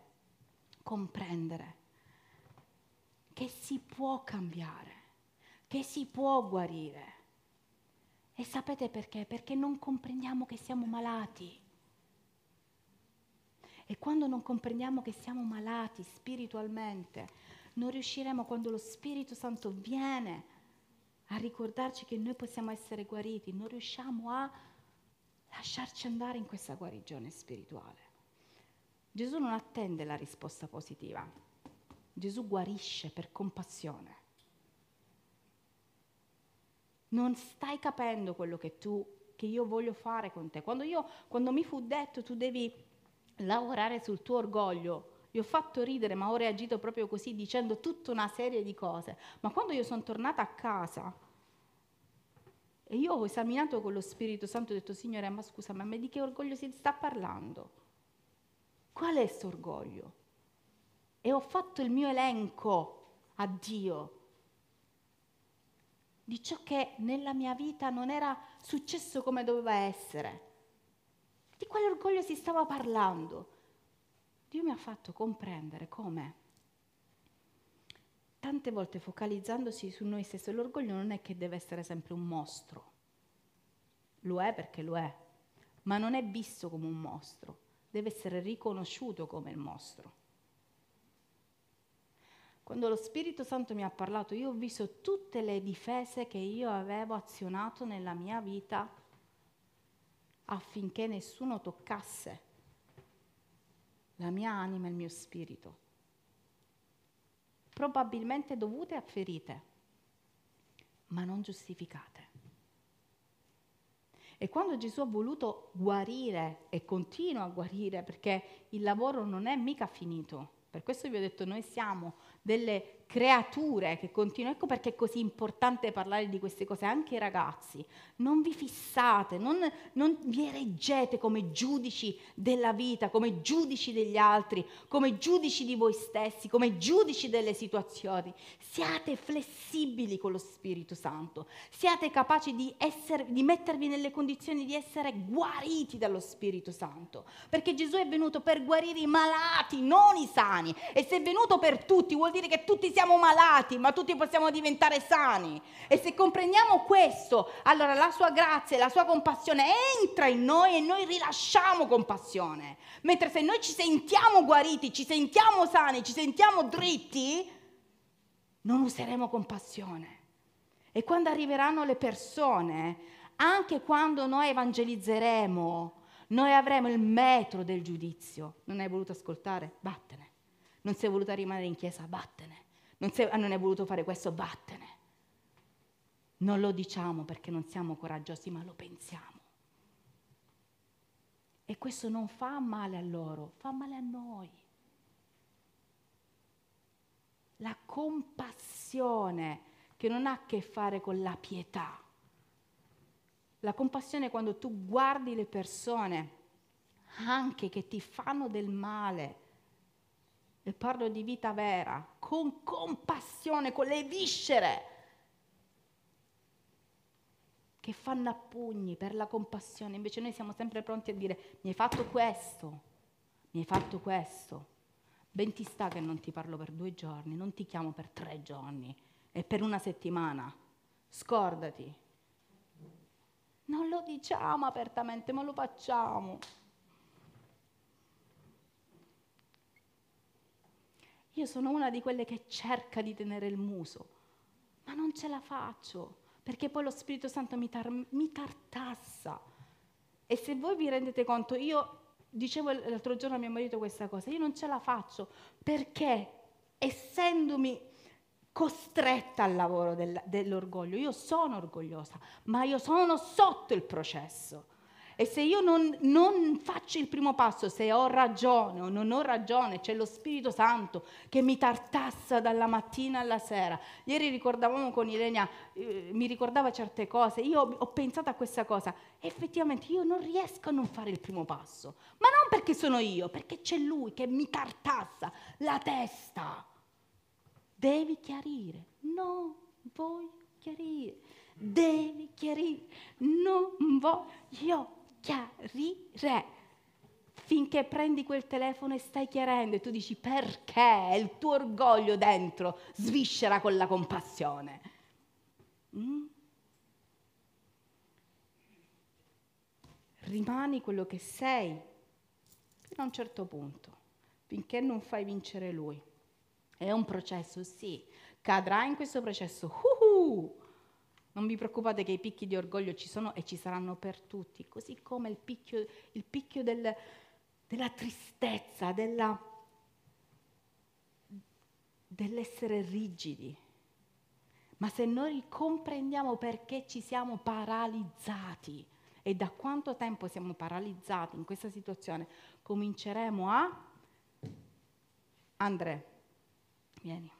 comprendere che si può cambiare, che si può guarire e sapete perché? Perché non comprendiamo che siamo malati. E quando non comprendiamo che siamo malati spiritualmente, non riusciremo quando lo Spirito Santo viene a ricordarci che noi possiamo essere guariti, non riusciamo a lasciarci andare in questa guarigione spirituale. Gesù non attende la risposta positiva, Gesù guarisce per compassione non stai capendo quello che tu, che io voglio fare con te. Quando, io, quando mi fu detto tu devi lavorare sul tuo orgoglio, io ho fatto ridere, ma ho reagito proprio così dicendo tutta una serie di cose. Ma quando io sono tornata a casa e io ho esaminato con lo Spirito Santo, ho detto Signore, ma scusa, ma di che orgoglio si sta parlando? Qual è questo orgoglio? E ho fatto il mio elenco a Dio di ciò che nella mia vita non era successo come doveva essere. Di quale orgoglio si stava parlando? Dio mi ha fatto comprendere come tante volte focalizzandosi su noi stessi, l'orgoglio non è che deve essere sempre un mostro. Lo è perché lo è, ma non è visto come un mostro, deve essere riconosciuto come il mostro. Quando lo Spirito Santo mi ha parlato, io ho visto tutte le difese che io avevo azionato nella mia vita affinché nessuno toccasse la mia anima e il mio spirito. Probabilmente dovute a ferite, ma non giustificate. E quando Gesù ha voluto guarire e continua a guarire, perché il lavoro non è mica finito, per questo vi ho detto, noi siamo delle creature che continuano. Ecco perché è così importante parlare di queste cose anche ai ragazzi. Non vi fissate, non, non, vi ereggete come giudici della vita, come giudici degli altri, come giudici di voi stessi, come giudici delle situazioni. Siate flessibili con lo Spirito Santo, siate capaci di, essere, di mettervi nelle condizioni di essere guariti dallo Spirito Santo, perché Gesù è venuto per guarire i malati, non i sani. E se è venuto per tutti, vuol dire che tutti siamo siamo malati, ma tutti possiamo diventare sani. E se comprendiamo questo, allora la sua grazia e la sua compassione entra in noi e noi rilasciamo compassione. Mentre se noi ci sentiamo guariti, ci sentiamo sani, ci sentiamo dritti, non useremo compassione. E quando arriveranno le persone, anche quando noi evangelizzeremo, noi avremo il metro del giudizio. Non hai voluto ascoltare? Vattene. Non sei voluta rimanere in chiesa? Vattene non, sei, non hai voluto fare questo, vattene. Non lo diciamo perché non siamo coraggiosi, ma lo pensiamo. E questo non fa male a loro, fa male a noi. La compassione che non ha a che fare con la pietà. La compassione è quando tu guardi le persone anche che ti fanno del male, e parlo di vita vera, con compassione, con le viscere, che fanno a pugni per la compassione. Invece noi siamo sempre pronti a dire mi hai fatto questo, mi hai fatto questo. Ben ti sta che non ti parlo per due giorni, non ti chiamo per tre giorni e per una settimana. Scordati. Non lo diciamo apertamente, ma lo facciamo. Io sono una di quelle che cerca di tenere il muso, ma non ce la faccio, perché poi lo Spirito Santo mi, tar- mi tartassa. E se voi vi rendete conto, io dicevo l'altro giorno a mio marito questa cosa, io non ce la faccio perché essendomi costretta al lavoro del, dell'orgoglio, io sono orgogliosa, ma io sono sotto il processo. E se io non, non, faccio il primo passo, se ho ragione o non ho ragione, c'è lo Spirito Santo che mi tartassa dalla mattina alla sera. Ieri ricordavamo con Ilenia, eh, mi ricordava certe cose, io ho, pensato a questa cosa, effettivamente io non riesco a non fare il primo passo, ma non perché sono io, perché c'è lui che mi tartassa la testa. Devi chiarire, no, vuoi chiarire, devi chiarire, non voglio chiarire. Finché prendi quel telefono e stai chiarendo e tu dici perché il tuo orgoglio dentro sviscera con la compassione. Mm? Rimani quello che sei fino a un certo punto, finché non fai vincere lui. È un processo, sì, cadrà in questo processo. Uh-huh! Non vi preoccupate che i picchi di orgoglio ci sono e ci saranno per tutti, così come il picchio, il picchio del, della tristezza, della, dell'essere rigidi. Ma se noi comprendiamo perché ci siamo paralizzati e da quanto tempo siamo paralizzati in questa situazione, cominceremo a... Andre, vieni.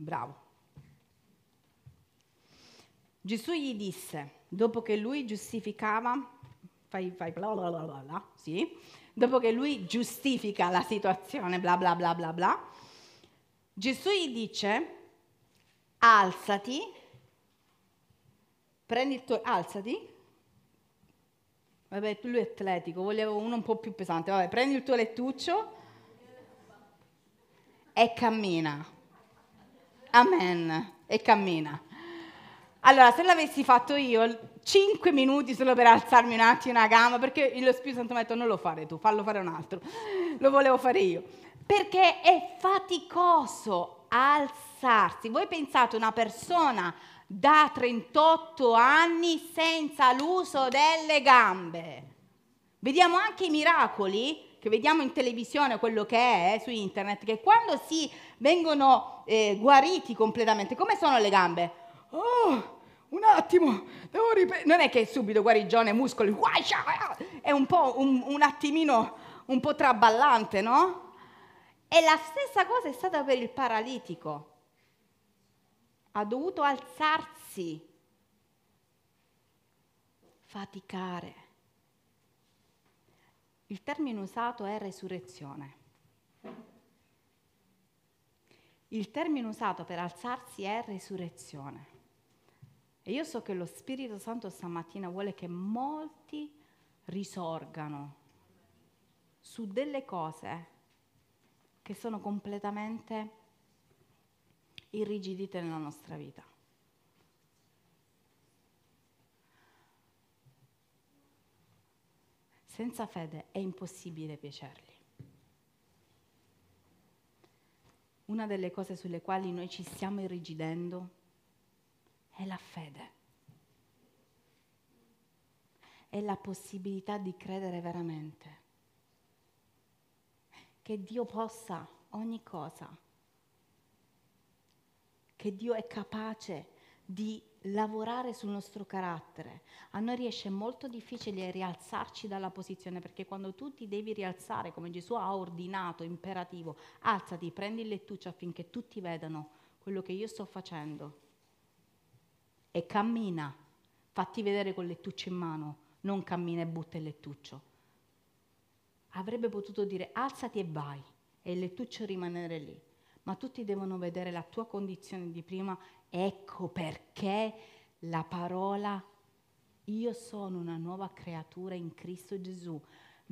Bravo. Gesù gli disse, dopo che lui giustificava, fai, fai bla bla bla bla, bla sì, dopo che lui giustifica la situazione, bla bla bla bla bla, Gesù gli dice, alzati, prendi il tuo, alzati, vabbè, lui è atletico, volevo uno un po' più pesante, vabbè, prendi il tuo lettuccio e cammina. Amen. E cammina. Allora, se l'avessi fatto io, 5 minuti solo per alzarmi un attimo una gamba, perché lo Spirito Santo mi ha detto non lo fare tu, fallo fare un altro. Lo volevo fare io. Perché è faticoso alzarsi. Voi pensate una persona da 38 anni senza l'uso delle gambe. Vediamo anche i miracoli che vediamo in televisione, quello che è eh, su internet, che quando si vengono eh, guariti completamente, come sono le gambe? Oh, un attimo, devo ripetere. Non è che subito guarigione, muscoli, è un po' un, un attimino un po' traballante, no? E la stessa cosa è stata per il paralitico. Ha dovuto alzarsi, faticare. Il termine usato è resurrezione. Il termine usato per alzarsi è resurrezione. E io so che lo Spirito Santo stamattina vuole che molti risorgano su delle cose che sono completamente irrigidite nella nostra vita. Senza fede è impossibile piacergli. Una delle cose sulle quali noi ci stiamo irrigidendo è la fede. È la possibilità di credere veramente che Dio possa ogni cosa, che Dio è capace di lavorare sul nostro carattere. A noi riesce molto difficile rialzarci dalla posizione perché quando tu ti devi rialzare, come Gesù ha ordinato, imperativo, alzati, prendi il lettuccio affinché tutti vedano quello che io sto facendo e cammina, fatti vedere col lettuccio in mano, non cammina e butta il lettuccio. Avrebbe potuto dire alzati e vai e il lettuccio rimanere lì, ma tutti devono vedere la tua condizione di prima Ecco perché la parola io sono una nuova creatura in Cristo Gesù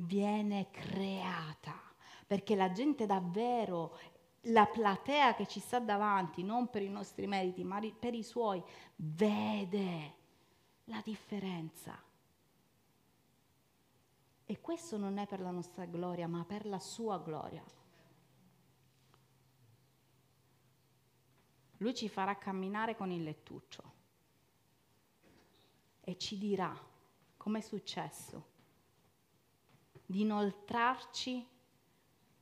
viene creata, perché la gente davvero, la platea che ci sta davanti, non per i nostri meriti, ma per i suoi, vede la differenza. E questo non è per la nostra gloria, ma per la sua gloria. Lui ci farà camminare con il lettuccio e ci dirà come è successo di inoltrarci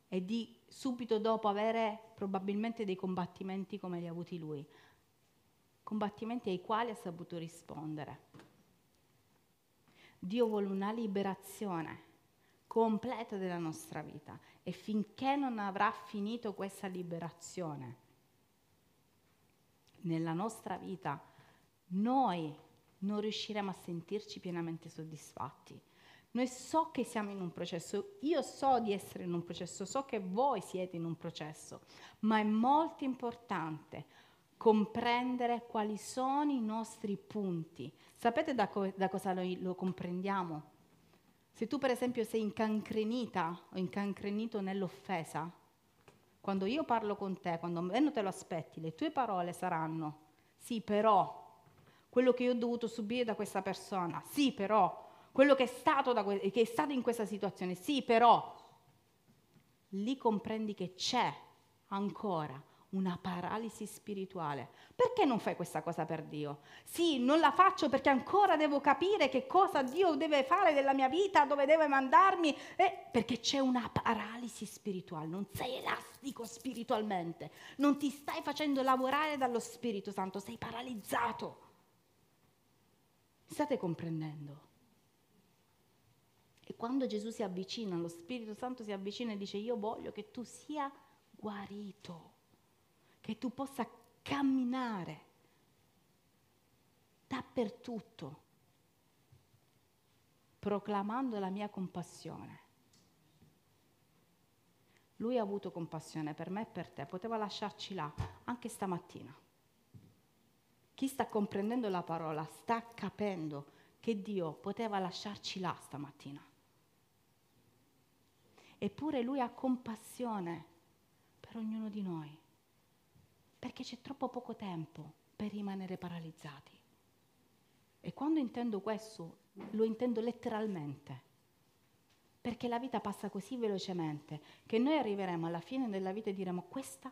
e di subito dopo avere probabilmente dei combattimenti come li ha avuti lui, combattimenti ai quali ha saputo rispondere. Dio vuole una liberazione completa della nostra vita e finché non avrà finito questa liberazione, nella nostra vita, noi non riusciremo a sentirci pienamente soddisfatti. Noi so che siamo in un processo, io so di essere in un processo, so che voi siete in un processo, ma è molto importante comprendere quali sono i nostri punti. Sapete da, co- da cosa noi lo comprendiamo? Se tu per esempio sei incancrenita o incancrenito nell'offesa, quando io parlo con te, quando meno te lo aspetti, le tue parole saranno sì, però, quello che io ho dovuto subire da questa persona, sì, però, quello che è stato, que- che è stato in questa situazione, sì, però, lì comprendi che c'è ancora una paralisi spirituale. Perché non fai questa cosa per Dio? Sì, non la faccio perché ancora devo capire che cosa Dio deve fare della mia vita, dove deve mandarmi, eh, perché c'è una paralisi spirituale, non sei elastico spiritualmente, non ti stai facendo lavorare dallo Spirito Santo, sei paralizzato. State comprendendo? E quando Gesù si avvicina, lo Spirito Santo si avvicina e dice io voglio che tu sia guarito che tu possa camminare dappertutto, proclamando la mia compassione. Lui ha avuto compassione per me e per te, poteva lasciarci là anche stamattina. Chi sta comprendendo la parola sta capendo che Dio poteva lasciarci là stamattina. Eppure Lui ha compassione per ognuno di noi perché c'è troppo poco tempo per rimanere paralizzati. E quando intendo questo, lo intendo letteralmente, perché la vita passa così velocemente che noi arriveremo alla fine della vita e diremo questa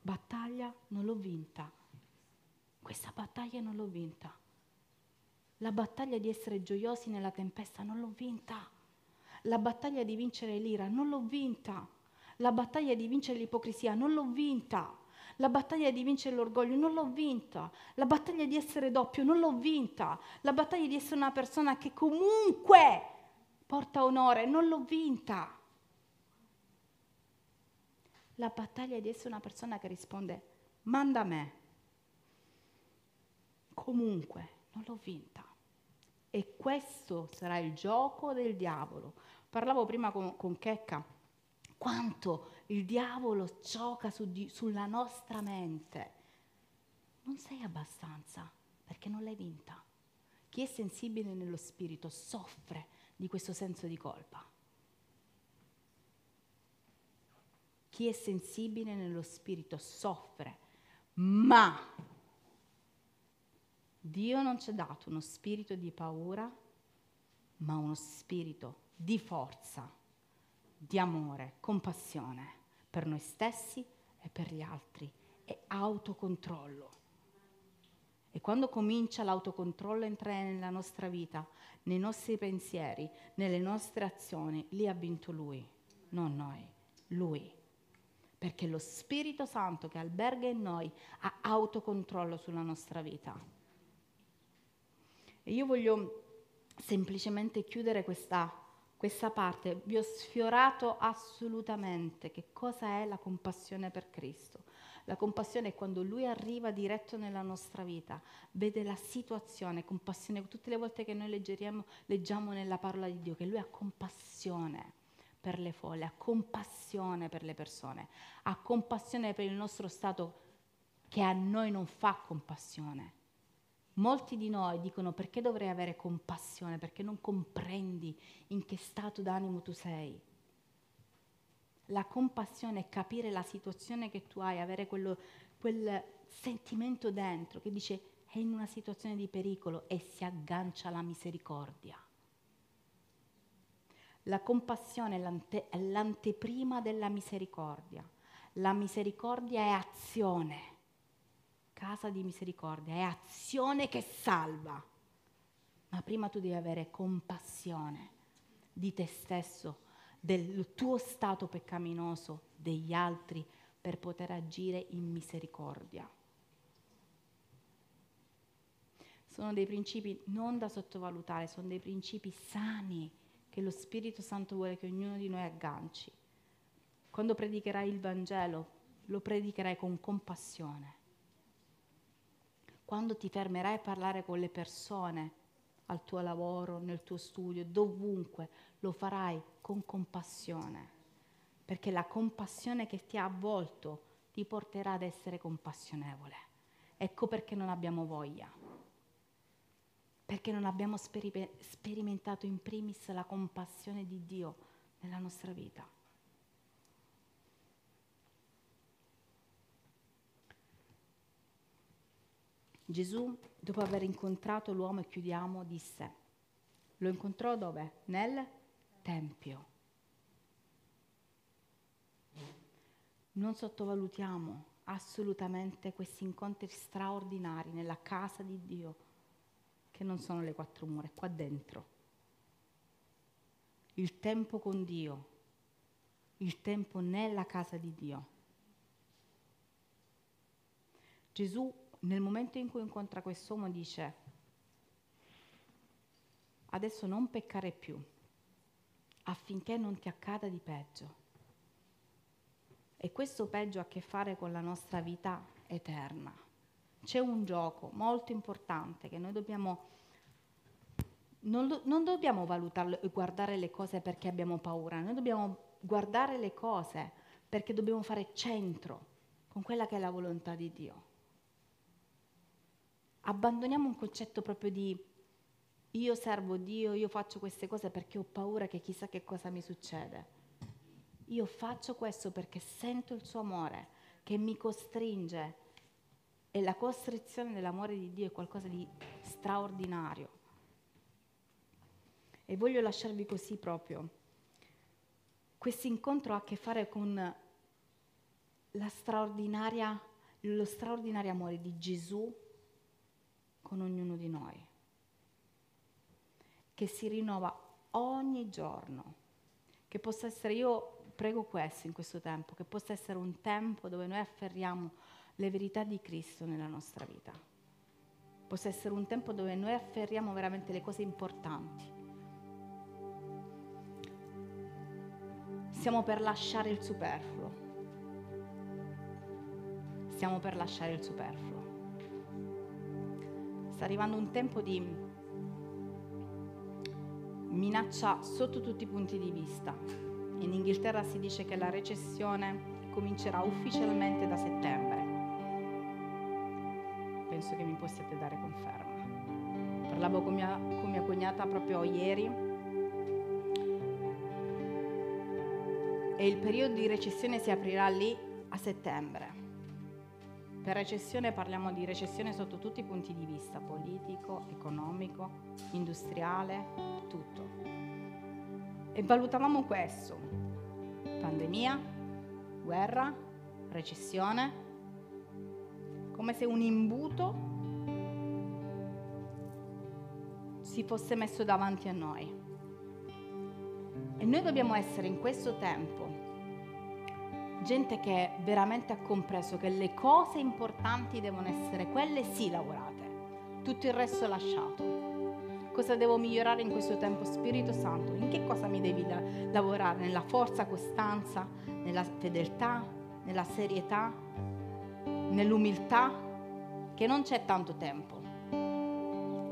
battaglia non l'ho vinta, questa battaglia non l'ho vinta, la battaglia di essere gioiosi nella tempesta non l'ho vinta, la battaglia di vincere l'ira non l'ho vinta, la battaglia di vincere l'ipocrisia non l'ho vinta. La battaglia di vincere l'orgoglio non l'ho vinta. La battaglia di essere doppio non l'ho vinta. La battaglia di essere una persona che comunque porta onore non l'ho vinta. La battaglia di essere una persona che risponde manda me. Comunque non l'ho vinta. E questo sarà il gioco del diavolo. Parlavo prima con, con Checca quanto il diavolo gioca su di, sulla nostra mente. Non sei abbastanza perché non l'hai vinta. Chi è sensibile nello spirito soffre di questo senso di colpa. Chi è sensibile nello spirito soffre, ma Dio non ci ha dato uno spirito di paura, ma uno spirito di forza di amore, compassione per noi stessi e per gli altri e autocontrollo. E quando comincia l'autocontrollo a entrare nella nostra vita, nei nostri pensieri, nelle nostre azioni, lì ha vinto lui, non noi, lui. perché lo Spirito Santo che alberga in noi ha autocontrollo sulla nostra vita. E io voglio semplicemente chiudere questa, questa parte. Vi ho sfiorato assolutamente che cosa è la compassione per Cristo. La compassione è quando Lui arriva diretto nella nostra vita, vede la situazione, compassione. Tutte le volte che noi leggiamo nella parola di Dio che Lui ha compassione per le folle, ha compassione per le persone, ha compassione per il nostro stato che a noi non fa compassione. Molti di noi dicono perché dovrei avere compassione, perché non comprendi in che stato d'animo tu sei. La compassione è capire la situazione che tu hai, avere quello, quel sentimento dentro che dice è in una situazione di pericolo e si aggancia alla misericordia. La compassione è, l'ante, è l'anteprima della misericordia. La misericordia è azione. Casa di misericordia è azione che salva. Ma prima tu devi avere compassione di te stesso, del tuo stato peccaminoso, degli altri, per poter agire in misericordia. Sono dei principi non da sottovalutare, sono dei principi sani che lo Spirito Santo vuole che ognuno di noi agganci. Quando predicherai il Vangelo, lo predicherai con compassione. Quando ti fermerai a parlare con le persone, al tuo lavoro, nel tuo studio, dovunque, lo farai con compassione, perché la compassione che ti ha avvolto ti porterà ad essere compassionevole. Ecco perché non abbiamo voglia perché non abbiamo sperimentato in primis la compassione di Dio nella nostra vita. Gesù, dopo aver incontrato l'uomo, e chiudiamo, disse, lo incontrò dove? Nel Tempio. Non sottovalutiamo assolutamente questi incontri straordinari nella casa di Dio che non sono le quattro mura, è qua dentro. Il tempo con Dio, il tempo nella casa di Dio. Gesù nel momento in cui incontra quest'uomo dice, adesso non peccare più, affinché non ti accada di peggio. E questo peggio ha a che fare con la nostra vita eterna. C'è un gioco molto importante che noi dobbiamo non, non dobbiamo valutarlo e guardare le cose perché abbiamo paura, noi dobbiamo guardare le cose perché dobbiamo fare centro con quella che è la volontà di Dio. Abbandoniamo un concetto proprio di io servo Dio, io faccio queste cose perché ho paura che chissà che cosa mi succede. Io faccio questo perché sento il suo amore che mi costringe e la costrizione dell'amore di Dio è qualcosa di straordinario. E voglio lasciarvi così proprio. Questo incontro ha a che fare con lo straordinario amore di Gesù con ognuno di noi, che si rinnova ogni giorno, che possa essere, io prego questo in questo tempo, che possa essere un tempo dove noi afferriamo le verità di Cristo nella nostra vita, possa essere un tempo dove noi afferriamo veramente le cose importanti Stiamo per lasciare il superfluo. Stiamo per lasciare il superfluo. Sta arrivando un tempo di minaccia sotto tutti i punti di vista. In Inghilterra si dice che la recessione comincerà ufficialmente da settembre. Penso che mi possiate dare conferma. Parlavo con mia, con mia cognata proprio ieri e il periodo di recessione si aprirà lì a settembre. Per recessione parliamo di recessione sotto tutti i punti di vista, politico, economico, industriale, tutto. E valutavamo questo, pandemia, guerra, recessione, come se un imbuto si fosse messo davanti a noi. E noi dobbiamo essere in questo tempo gente che veramente ha compreso che le cose importanti devono essere quelle sì lavorate, tutto il resto lasciato. Cosa devo migliorare in questo tempo? Spirito Santo, in che cosa mi devi la- lavorare? Nella forza, costanza, nella fedeltà, nella serietà, nell'umiltà, che non c'è tanto tempo.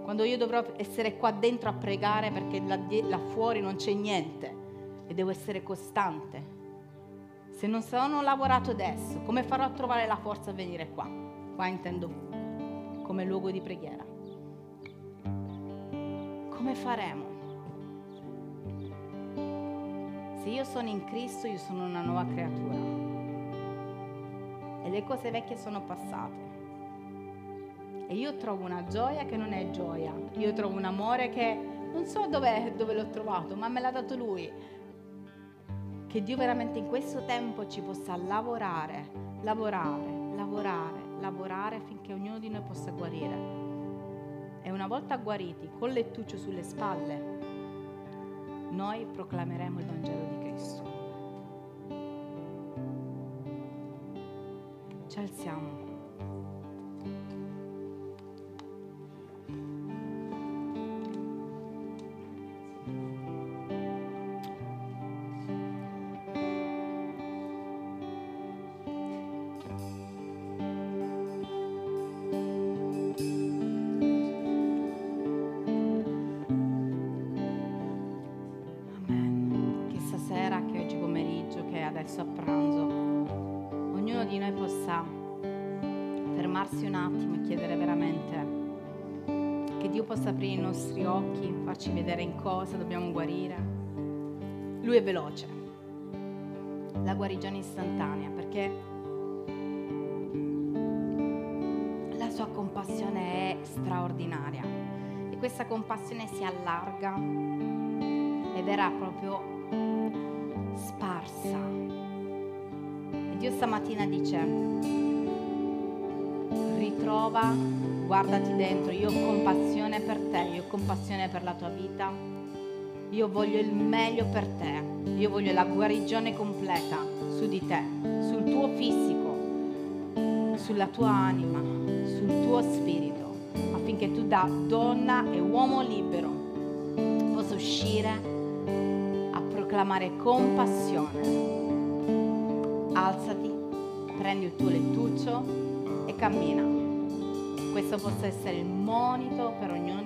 Quando io dovrò essere qua dentro a pregare perché là, là fuori non c'è niente e devo essere costante. Se non sono lavorato adesso, come farò a trovare la forza a venire qua? Qua intendo come luogo di preghiera. Come faremo? Se io sono in Cristo, io sono una nuova creatura. E le cose vecchie sono passate. E io trovo una gioia che non è gioia. Io trovo un amore che non so dove, dove l'ho trovato, ma me l'ha dato Lui. Che Dio veramente in questo tempo ci possa lavorare, lavorare, lavorare, lavorare affinché ognuno di noi possa guarire. E una volta guariti, con lettuccio sulle spalle, noi proclameremo il Vangelo di Cristo. Ci alziamo. Guarigione istantanea, perché la sua compassione è straordinaria e questa compassione si allarga ed era proprio sparsa. E Dio stamattina dice, ritrova, guardati dentro, io ho compassione per te, io ho compassione per la tua vita, io voglio il meglio per te, io voglio la guarigione completa su di te, sul tuo fisico, sulla tua anima, sul tuo spirito, affinché tu da donna e uomo libero possa uscire a proclamare compassione. Alzati, prendi il tuo lettuccio e cammina. Questo possa essere il monito per ognuno